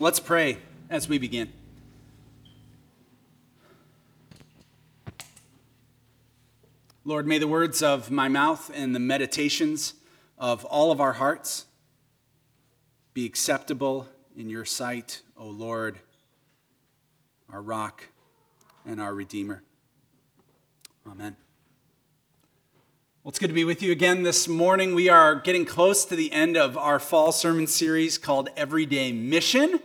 Let's pray as we begin. Lord, may the words of my mouth and the meditations of all of our hearts be acceptable in your sight, O Lord, our rock and our Redeemer. Amen. Well, it's good to be with you again this morning. We are getting close to the end of our fall sermon series called Everyday Mission.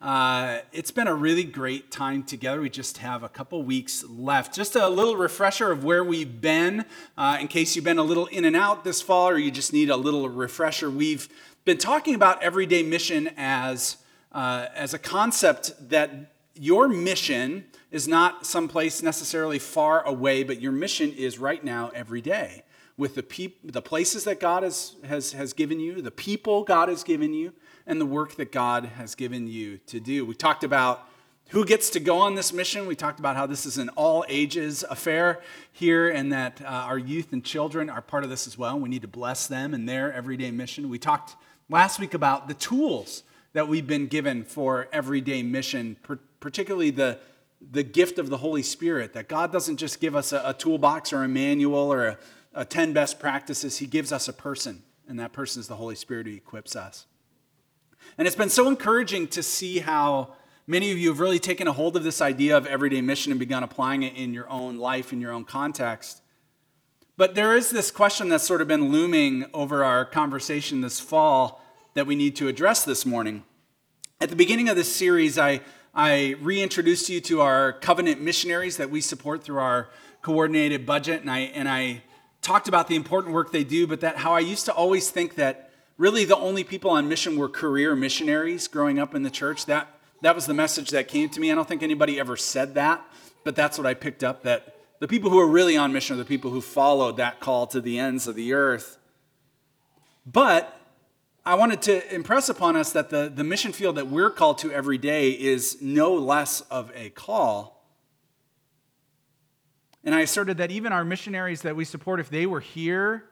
Uh, it's been a really great time together. We just have a couple weeks left. Just a little refresher of where we've been, uh, in case you've been a little in and out this fall or you just need a little refresher. We've been talking about everyday mission as, uh, as a concept that your mission is not someplace necessarily far away, but your mission is right now, every day, with the, peop- the places that God has, has, has given you, the people God has given you and the work that God has given you to do. We talked about who gets to go on this mission. We talked about how this is an all ages affair here and that uh, our youth and children are part of this as well. We need to bless them in their everyday mission. We talked last week about the tools that we've been given for everyday mission, particularly the, the gift of the Holy Spirit, that God doesn't just give us a, a toolbox or a manual or a, a 10 best practices, He gives us a person, and that person is the Holy Spirit who equips us. And it's been so encouraging to see how many of you have really taken a hold of this idea of everyday mission and begun applying it in your own life, in your own context. But there is this question that's sort of been looming over our conversation this fall that we need to address this morning. At the beginning of this series, I, I reintroduced you to our covenant missionaries that we support through our coordinated budget, and I, and I talked about the important work they do, but that how I used to always think that really the only people on mission were career missionaries growing up in the church. That, that was the message that came to me. I don't think anybody ever said that, but that's what I picked up that the people who are really on mission are the people who followed that call to the ends of the earth. But I wanted to impress upon us that the, the mission field that we're called to every day is no less of a call. And I asserted that even our missionaries that we support, if they were here,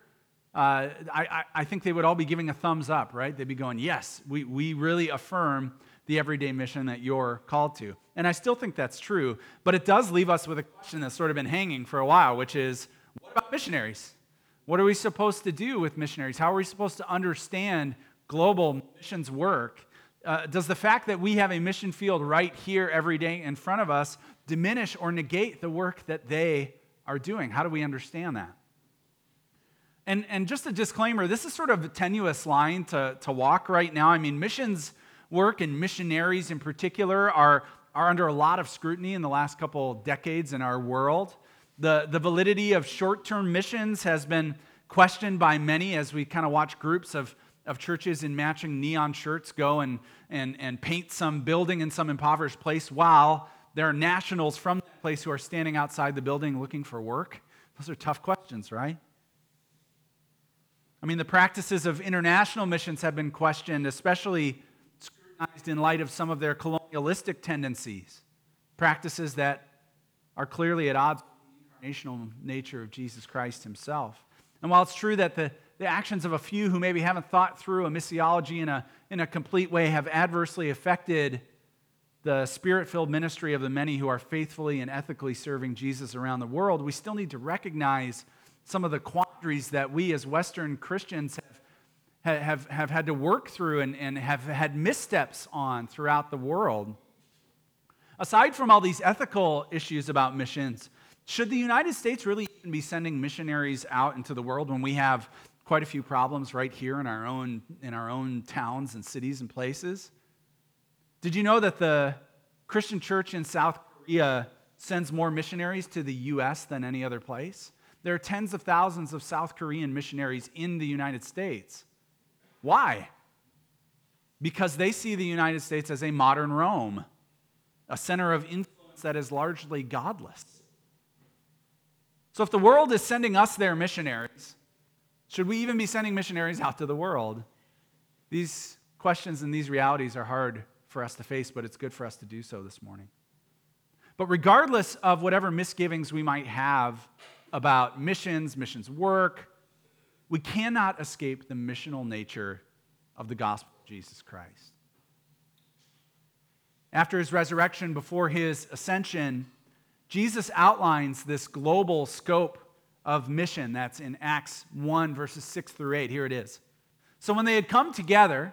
uh, I, I think they would all be giving a thumbs up, right? They'd be going, yes, we, we really affirm the everyday mission that you're called to. And I still think that's true, but it does leave us with a question that's sort of been hanging for a while, which is what about missionaries? What are we supposed to do with missionaries? How are we supposed to understand global missions work? Uh, does the fact that we have a mission field right here every day in front of us diminish or negate the work that they are doing? How do we understand that? And, and just a disclaimer this is sort of a tenuous line to, to walk right now. I mean, missions work and missionaries in particular are, are under a lot of scrutiny in the last couple decades in our world. The, the validity of short term missions has been questioned by many as we kind of watch groups of, of churches in matching neon shirts go and, and, and paint some building in some impoverished place while there are nationals from that place who are standing outside the building looking for work. Those are tough questions, right? I mean, the practices of international missions have been questioned, especially scrutinized in light of some of their colonialistic tendencies, practices that are clearly at odds with the incarnational nature of Jesus Christ himself. And while it's true that the, the actions of a few who maybe haven't thought through a missiology in a, in a complete way have adversely affected the spirit filled ministry of the many who are faithfully and ethically serving Jesus around the world, we still need to recognize some of the quandaries that we as Western Christians have, have, have had to work through and, and have had missteps on throughout the world. Aside from all these ethical issues about missions, should the United States really even be sending missionaries out into the world when we have quite a few problems right here in our own, in our own towns and cities and places? Did you know that the Christian church in South Korea sends more missionaries to the U.S. than any other place? There are tens of thousands of South Korean missionaries in the United States. Why? Because they see the United States as a modern Rome, a center of influence that is largely godless. So, if the world is sending us their missionaries, should we even be sending missionaries out to the world? These questions and these realities are hard for us to face, but it's good for us to do so this morning. But regardless of whatever misgivings we might have about missions, missions work, we cannot escape the missional nature of the gospel of Jesus Christ. After his resurrection, before his ascension, Jesus outlines this global scope of mission that's in Acts 1, verses 6 through 8. Here it is. So when they had come together,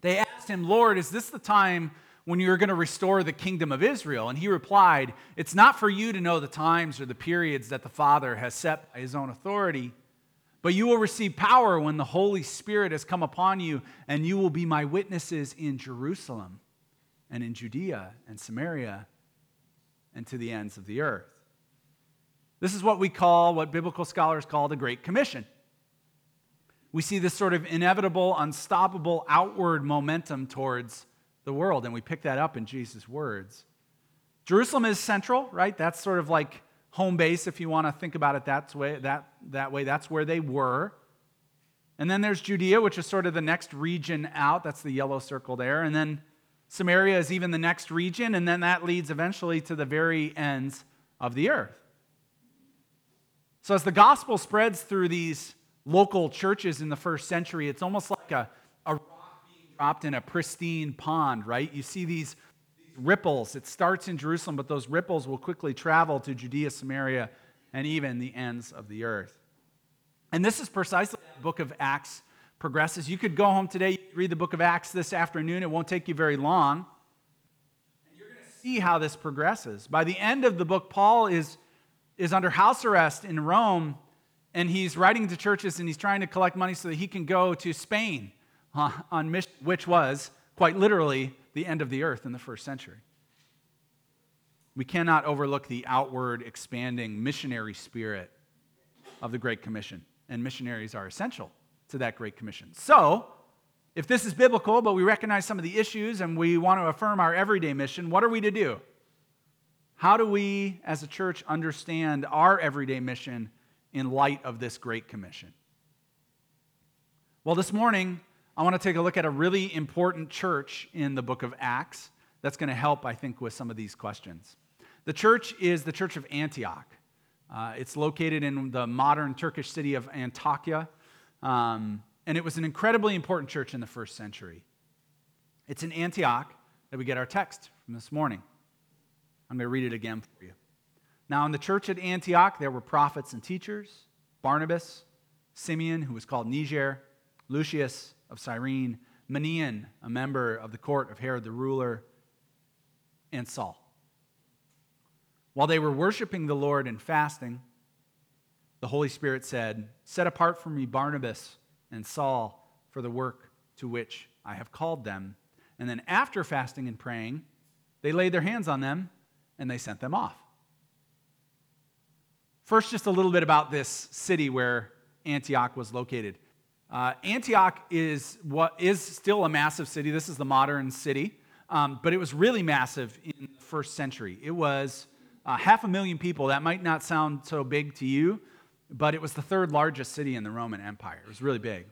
they asked him, Lord, is this the time when you're going to restore the kingdom of Israel? And he replied, It's not for you to know the times or the periods that the Father has set by his own authority, but you will receive power when the Holy Spirit has come upon you, and you will be my witnesses in Jerusalem and in Judea and Samaria and to the ends of the earth. This is what we call, what biblical scholars call the Great Commission. We see this sort of inevitable, unstoppable outward momentum towards the world, and we pick that up in Jesus' words. Jerusalem is central, right? That's sort of like home base, if you want to think about it that way. That, that way, that's where they were. And then there's Judea, which is sort of the next region out. That's the yellow circle there. And then Samaria is even the next region, and then that leads eventually to the very ends of the earth. So, as the gospel spreads through these local churches in the first century, it's almost like a, a rock being dropped in a pristine pond, right? You see these, these ripples. It starts in Jerusalem, but those ripples will quickly travel to Judea, Samaria, and even the ends of the earth. And this is precisely how the book of Acts progresses. You could go home today, read the book of Acts this afternoon. It won't take you very long. And you're going to see how this progresses. By the end of the book, Paul is, is under house arrest in Rome, and he's writing to churches and he's trying to collect money so that he can go to Spain on mission, which was quite literally the end of the earth in the first century. We cannot overlook the outward expanding missionary spirit of the Great Commission, and missionaries are essential to that Great Commission. So, if this is biblical, but we recognize some of the issues and we want to affirm our everyday mission, what are we to do? How do we, as a church, understand our everyday mission in light of this Great Commission? Well, this morning, I want to take a look at a really important church in the book of Acts that's going to help, I think, with some of these questions. The church is the church of Antioch. Uh, it's located in the modern Turkish city of Antakya. Um, and it was an incredibly important church in the first century. It's in Antioch that we get our text from this morning. I'm going to read it again for you. Now, in the church at Antioch, there were prophets and teachers Barnabas, Simeon, who was called Niger, Lucius of Cyrene, Manaen, a member of the court of Herod the ruler, and Saul. While they were worshiping the Lord and fasting, the Holy Spirit said, Set apart for me Barnabas and Saul for the work to which I have called them. And then after fasting and praying, they laid their hands on them and they sent them off. First, just a little bit about this city where Antioch was located. Uh, Antioch is what is still a massive city. This is the modern city, um, but it was really massive in the first century. It was uh, half a million people. That might not sound so big to you, but it was the third largest city in the Roman Empire. It was really big.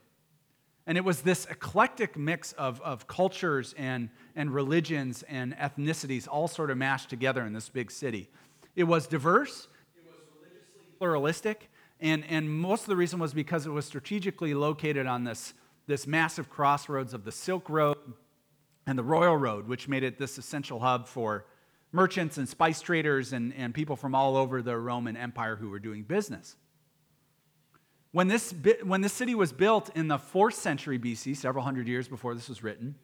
And it was this eclectic mix of, of cultures and, and religions and ethnicities all sort of mashed together in this big city. It was diverse, it was religiously pluralistic, and, and most of the reason was because it was strategically located on this, this massive crossroads of the Silk Road and the Royal Road, which made it this essential hub for merchants and spice traders and, and people from all over the Roman Empire who were doing business. When this, when this city was built in the 4th century BC, several hundred years before this was written,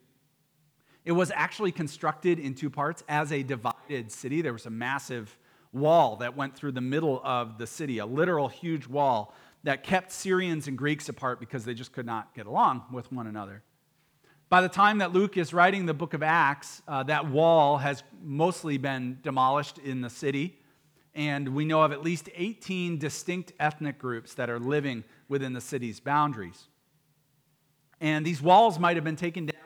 it was actually constructed in two parts as a divided city. There was a massive wall that went through the middle of the city, a literal huge wall that kept Syrians and Greeks apart because they just could not get along with one another. By the time that Luke is writing the book of Acts, uh, that wall has mostly been demolished in the city and we know of at least 18 distinct ethnic groups that are living within the city's boundaries. And these walls might have been taken down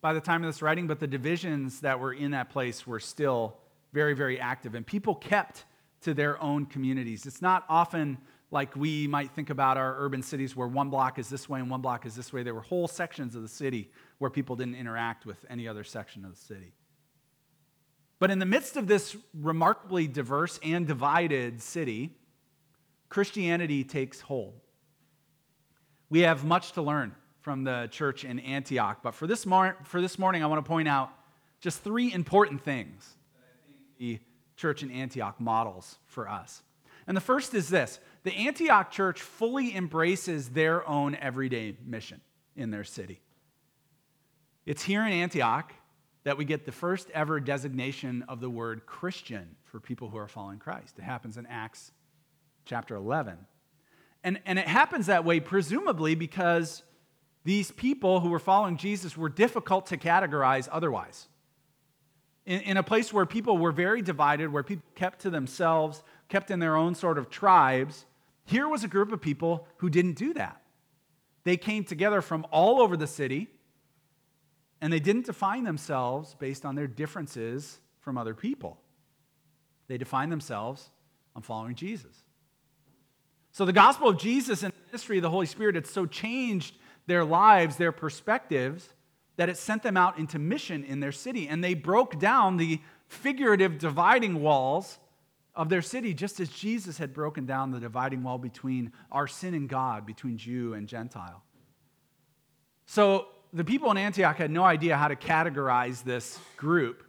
by the time of this writing, but the divisions that were in that place were still very, very active. And people kept to their own communities. It's not often like we might think about our urban cities where one block is this way and one block is this way. There were whole sections of the city where people didn't interact with any other section of the city. But in the midst of this remarkably diverse and divided city, Christianity takes hold. We have much to learn from the church in Antioch, but for this, mor- for this morning, I want to point out just three important things that I think the church in Antioch models for us. And the first is this the Antioch church fully embraces their own everyday mission in their city. It's here in Antioch that we get the first ever designation of the word Christian for people who are following Christ. It happens in Acts chapter 11. And, and it happens that way presumably because these people who were following Jesus were difficult to categorize otherwise. In, in a place where people were very divided, where people kept to themselves, kept in their own sort of tribes, here was a group of people who didn't do that. They came together from all over the city, and they didn't define themselves based on their differences from other people. They defined themselves on following Jesus. So the gospel of Jesus and the ministry of the Holy Spirit had so changed their lives, their perspectives, that it sent them out into mission in their city. And they broke down the figurative dividing walls of their city, just as Jesus had broken down the dividing wall between our sin and God, between Jew and Gentile. So the people in Antioch had no idea how to categorize this group.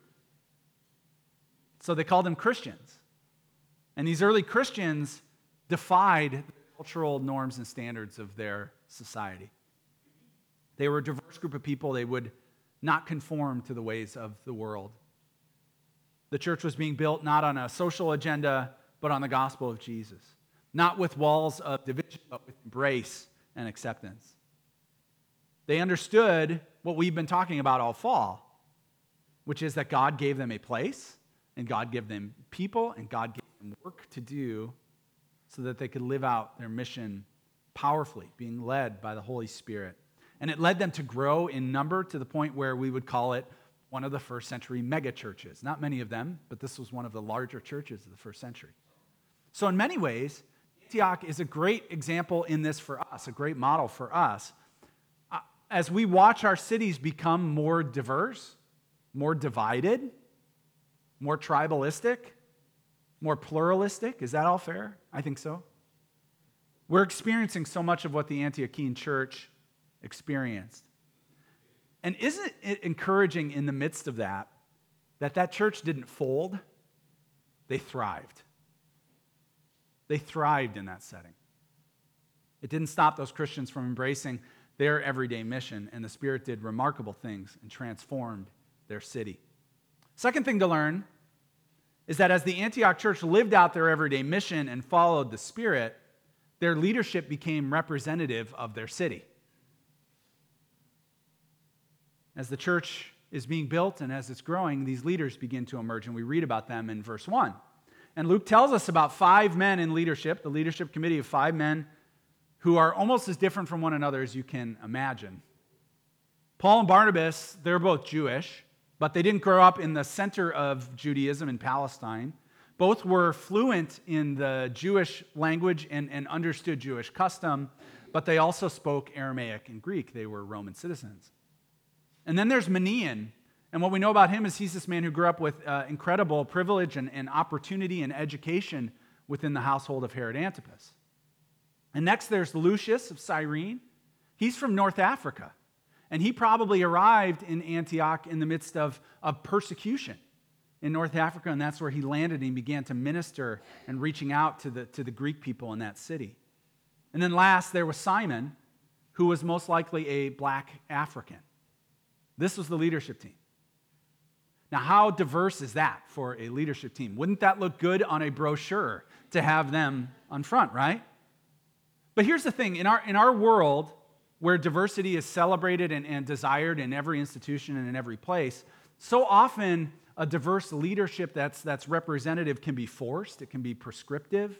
So they called them Christians. And these early Christians defied the cultural norms and standards of their society. They were a diverse group of people. They would not conform to the ways of the world. The church was being built not on a social agenda, but on the gospel of Jesus. Not with walls of division, but with embrace and acceptance. They understood what we've been talking about all fall, which is that God gave them a place, and God gave them people, and God gave them work to do so that they could live out their mission powerfully, being led by the Holy Spirit. And it led them to grow in number to the point where we would call it one of the first century mega churches. Not many of them, but this was one of the larger churches of the first century. So, in many ways, Antioch is a great example in this for us, a great model for us. As we watch our cities become more diverse, more divided, more tribalistic, more pluralistic, is that all fair? I think so. We're experiencing so much of what the Antiochian church experienced. And isn't it encouraging in the midst of that that that church didn't fold? They thrived. They thrived in that setting. It didn't stop those Christians from embracing their everyday mission, and the Spirit did remarkable things and transformed their city. Second thing to learn is that as the Antioch church lived out their everyday mission and followed the Spirit, their leadership became representative of their city. As the church is being built and as it's growing, these leaders begin to emerge, and we read about them in verse 1. And Luke tells us about five men in leadership, the leadership committee of five men who are almost as different from one another as you can imagine. Paul and Barnabas, they're both Jewish, but they didn't grow up in the center of Judaism in Palestine. Both were fluent in the Jewish language and, and understood Jewish custom, but they also spoke Aramaic and Greek. They were Roman citizens. And then there's Manaen. And what we know about him is he's this man who grew up with uh, incredible privilege and, and opportunity and education within the household of Herod Antipas. And next there's Lucius of Cyrene. He's from North Africa. And he probably arrived in Antioch in the midst of, of persecution in North Africa, and that's where he landed and began to minister and reaching out to the, to the Greek people in that city. And then last, there was Simon, who was most likely a black African. This was the leadership team. Now, how diverse is that for a leadership team? Wouldn't that look good on a brochure to have them on front, right? But here's the thing in our, in our world, where diversity is celebrated and, and desired in every institution and in every place, so often a diverse leadership that's, that's representative can be forced, it can be prescriptive,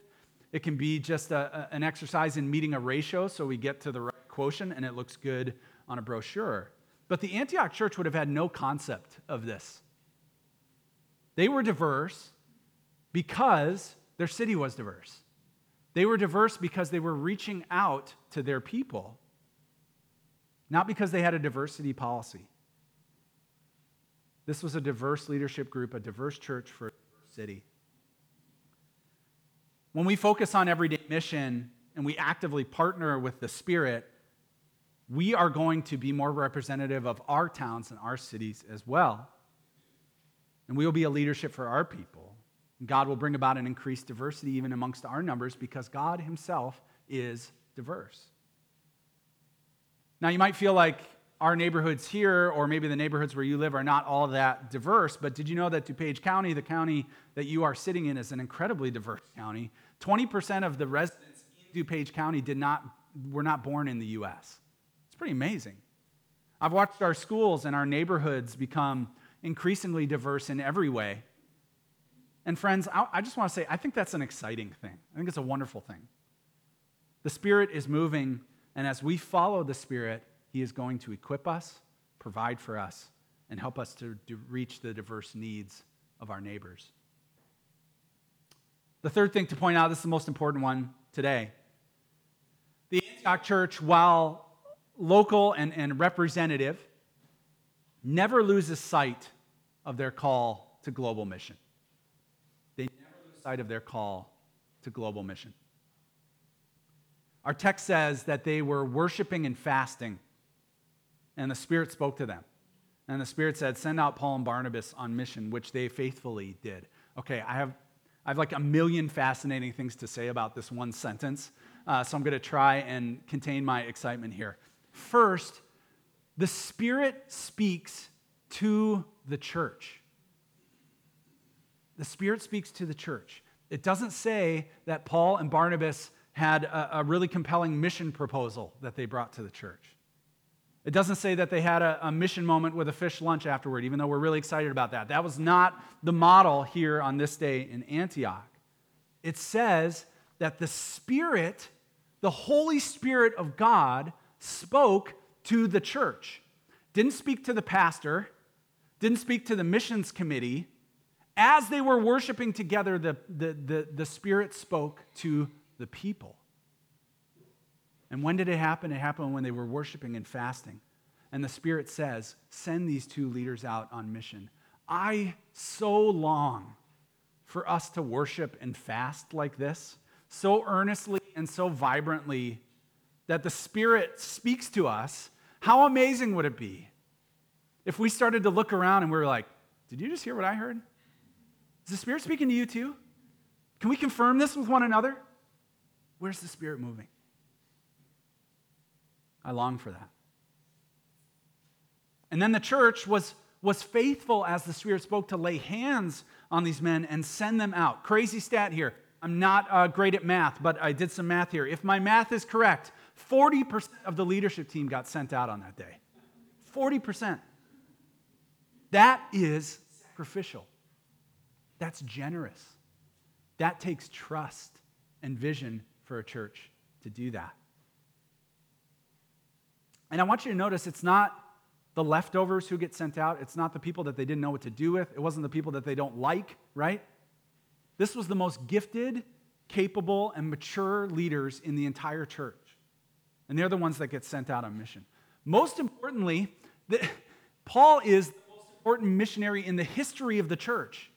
it can be just a, a, an exercise in meeting a ratio so we get to the right quotient and it looks good on a brochure. But the Antioch church would have had no concept of this. They were diverse because their city was diverse. They were diverse because they were reaching out to their people, not because they had a diversity policy. This was a diverse leadership group, a diverse church for a city. When we focus on everyday mission and we actively partner with the Spirit, we are going to be more representative of our towns and our cities as well. and we will be a leadership for our people. God will bring about an increased diversity even amongst our numbers because God Himself is diverse. Now, you might feel like our neighborhoods here, or maybe the neighborhoods where you live, are not all that diverse, but did you know that DuPage County, the county that you are sitting in, is an incredibly diverse county? 20% of the residents in DuPage County did not, were not born in the U.S. It's pretty amazing. I've watched our schools and our neighborhoods become increasingly diverse in every way. And friends, I just want to say, I think that's an exciting thing. I think it's a wonderful thing. The Spirit is moving, and as we follow the Spirit, He is going to equip us, provide for us, and help us to, reach the diverse needs of our neighbors. The third thing to point out, this is the most important one today. The Antioch church, while local and, and representative, never loses sight of their call to global mission. Sight of their call to global mission. Our text says that they were worshiping and fasting, and the Spirit spoke to them. And the Spirit said, Send out Paul and Barnabas on mission, which they faithfully did. Okay, I have, I have like a million fascinating things to say about this one sentence, uh, so I'm going to try and contain my excitement here. First, the Spirit speaks to the church. The Spirit speaks to the church. It doesn't say that Paul and Barnabas had a, a, really compelling mission proposal that they brought to the church. It doesn't say that they had a, a mission moment with a fish lunch afterward, even though we're really excited about that. That was not the model here on this day in Antioch. It says that the Spirit, the Holy Spirit of God, spoke to the church. Didn't speak to the pastor, didn't speak to the missions committee. As they were worshiping together, the, the, the, the Spirit spoke to the people. And when did it happen? It happened when they were worshiping and fasting. And the Spirit says, Send these two leaders out on mission. I so long for us to worship and fast like this, so earnestly and so vibrantly that the Spirit speaks to us. How amazing would it be if we started to look around and we were like, Did you just hear what I heard? Is the Spirit speaking to you too? Can we confirm this with one another? Where's the Spirit moving? I long for that. And then the church was, was faithful as the Spirit spoke to lay hands on these men and send them out. Crazy stat here. I'm not uh, great at math, but I did some math here. If my math is correct, 40% of the leadership team got sent out on that day. 40%. That is sacrificial. That's generous. That takes trust and vision for a church to do that. And I want you to notice it's not the leftovers who get sent out, it's not the people that they didn't know what to do with, it wasn't the people that they don't like, right? This was the most gifted, capable, and mature leaders in the entire church. And they're the ones that get sent out on mission. Most importantly, the, Paul is the most important missionary in the history of the church.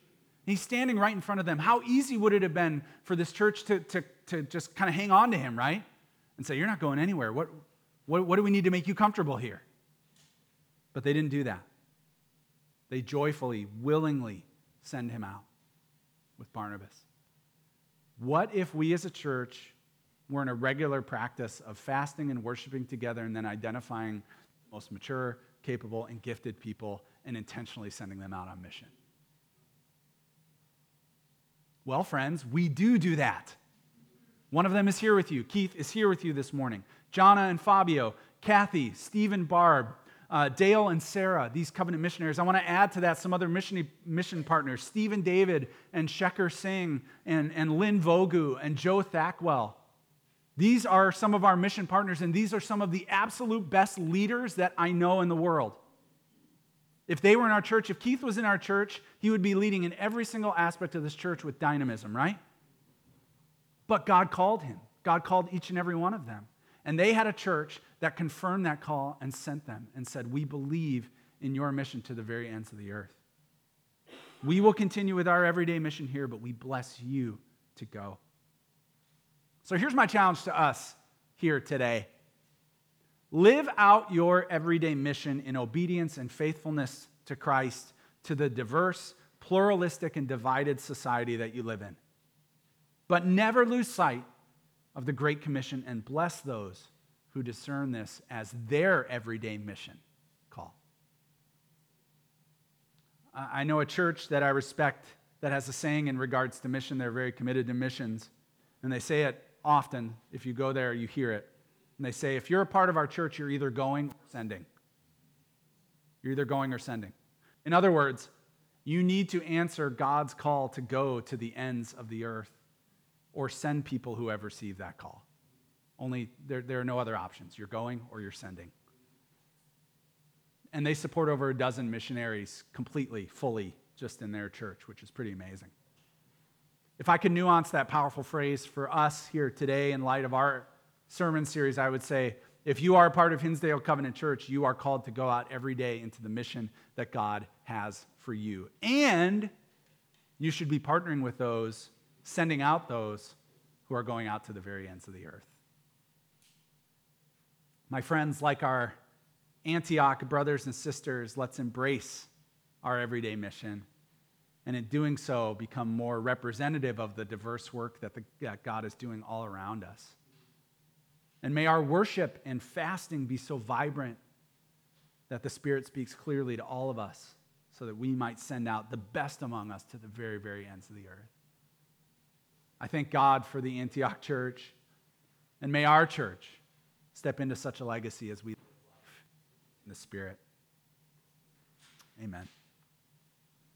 He's standing right in front of them. How easy would it have been for this church to, to, to just kind of hang on to him, right? And say, You're not going anywhere. What, what, what do we need to make you comfortable here? But they didn't do that. They joyfully, willingly send him out with Barnabas. What if we as a church were in a regular practice of fasting and worshiping together and then identifying the most mature, capable, and gifted people and intentionally sending them out on mission? Well, friends, we do do that. One of them is here with you. Keith is here with you this morning. Jana and Fabio, Kathy, Stephen Barb, uh, Dale and Sarah, these covenant missionaries. I want to add to that some other mission, mission partners Stephen David and Shekhar Singh and, and Lynn Vogu and Joe Thackwell. These are some of our mission partners, and these are some of the absolute best leaders that I know in the world. If they were in our church, if Keith was in our church, he would be leading in every single aspect of this church with dynamism, right? But God called him. God called each and every one of them. And they had a church that confirmed that call and sent them and said, We believe in your mission to the very ends of the earth. We will continue with our everyday mission here, but we bless you to go. So here's my challenge to us here today live out your everyday mission in obedience and faithfulness to Christ, to the diverse, pluralistic and divided society that you live in. But never lose sight of the Great Commission and bless those who discern this as their everyday mission call. I know a church that I respect that has a saying in regards to mission. They're very committed to missions. And they say it often. If you go there, you hear it. And they say, if you're a part of our church, you're either going or sending. You're either going or sending. In other words, you need to answer God's call to go to the ends of the earth or send people who have received that call. Only there, there are no other options. You're going or you're sending. And they support over a dozen missionaries completely, fully, just in their church, which is pretty amazing. If I could nuance that powerful phrase for us here today in light of our sermon series, I would say if you are a part of Hinsdale Covenant Church, you are called to go out every day into the mission that God has for you. And you should be partnering with those, sending out those who are going out to the very ends of the earth. My friends, like our Antioch brothers and sisters, let's embrace our everyday mission. And in doing so, become more representative of the diverse work that, the, that God is doing all around us. And may our worship and fasting be so vibrant that the Spirit speaks clearly to all of us so that we might send out the best among us to the very, very ends of the earth. I thank God for the Antioch church, and may our church step into such a legacy as we live in the Spirit. Amen.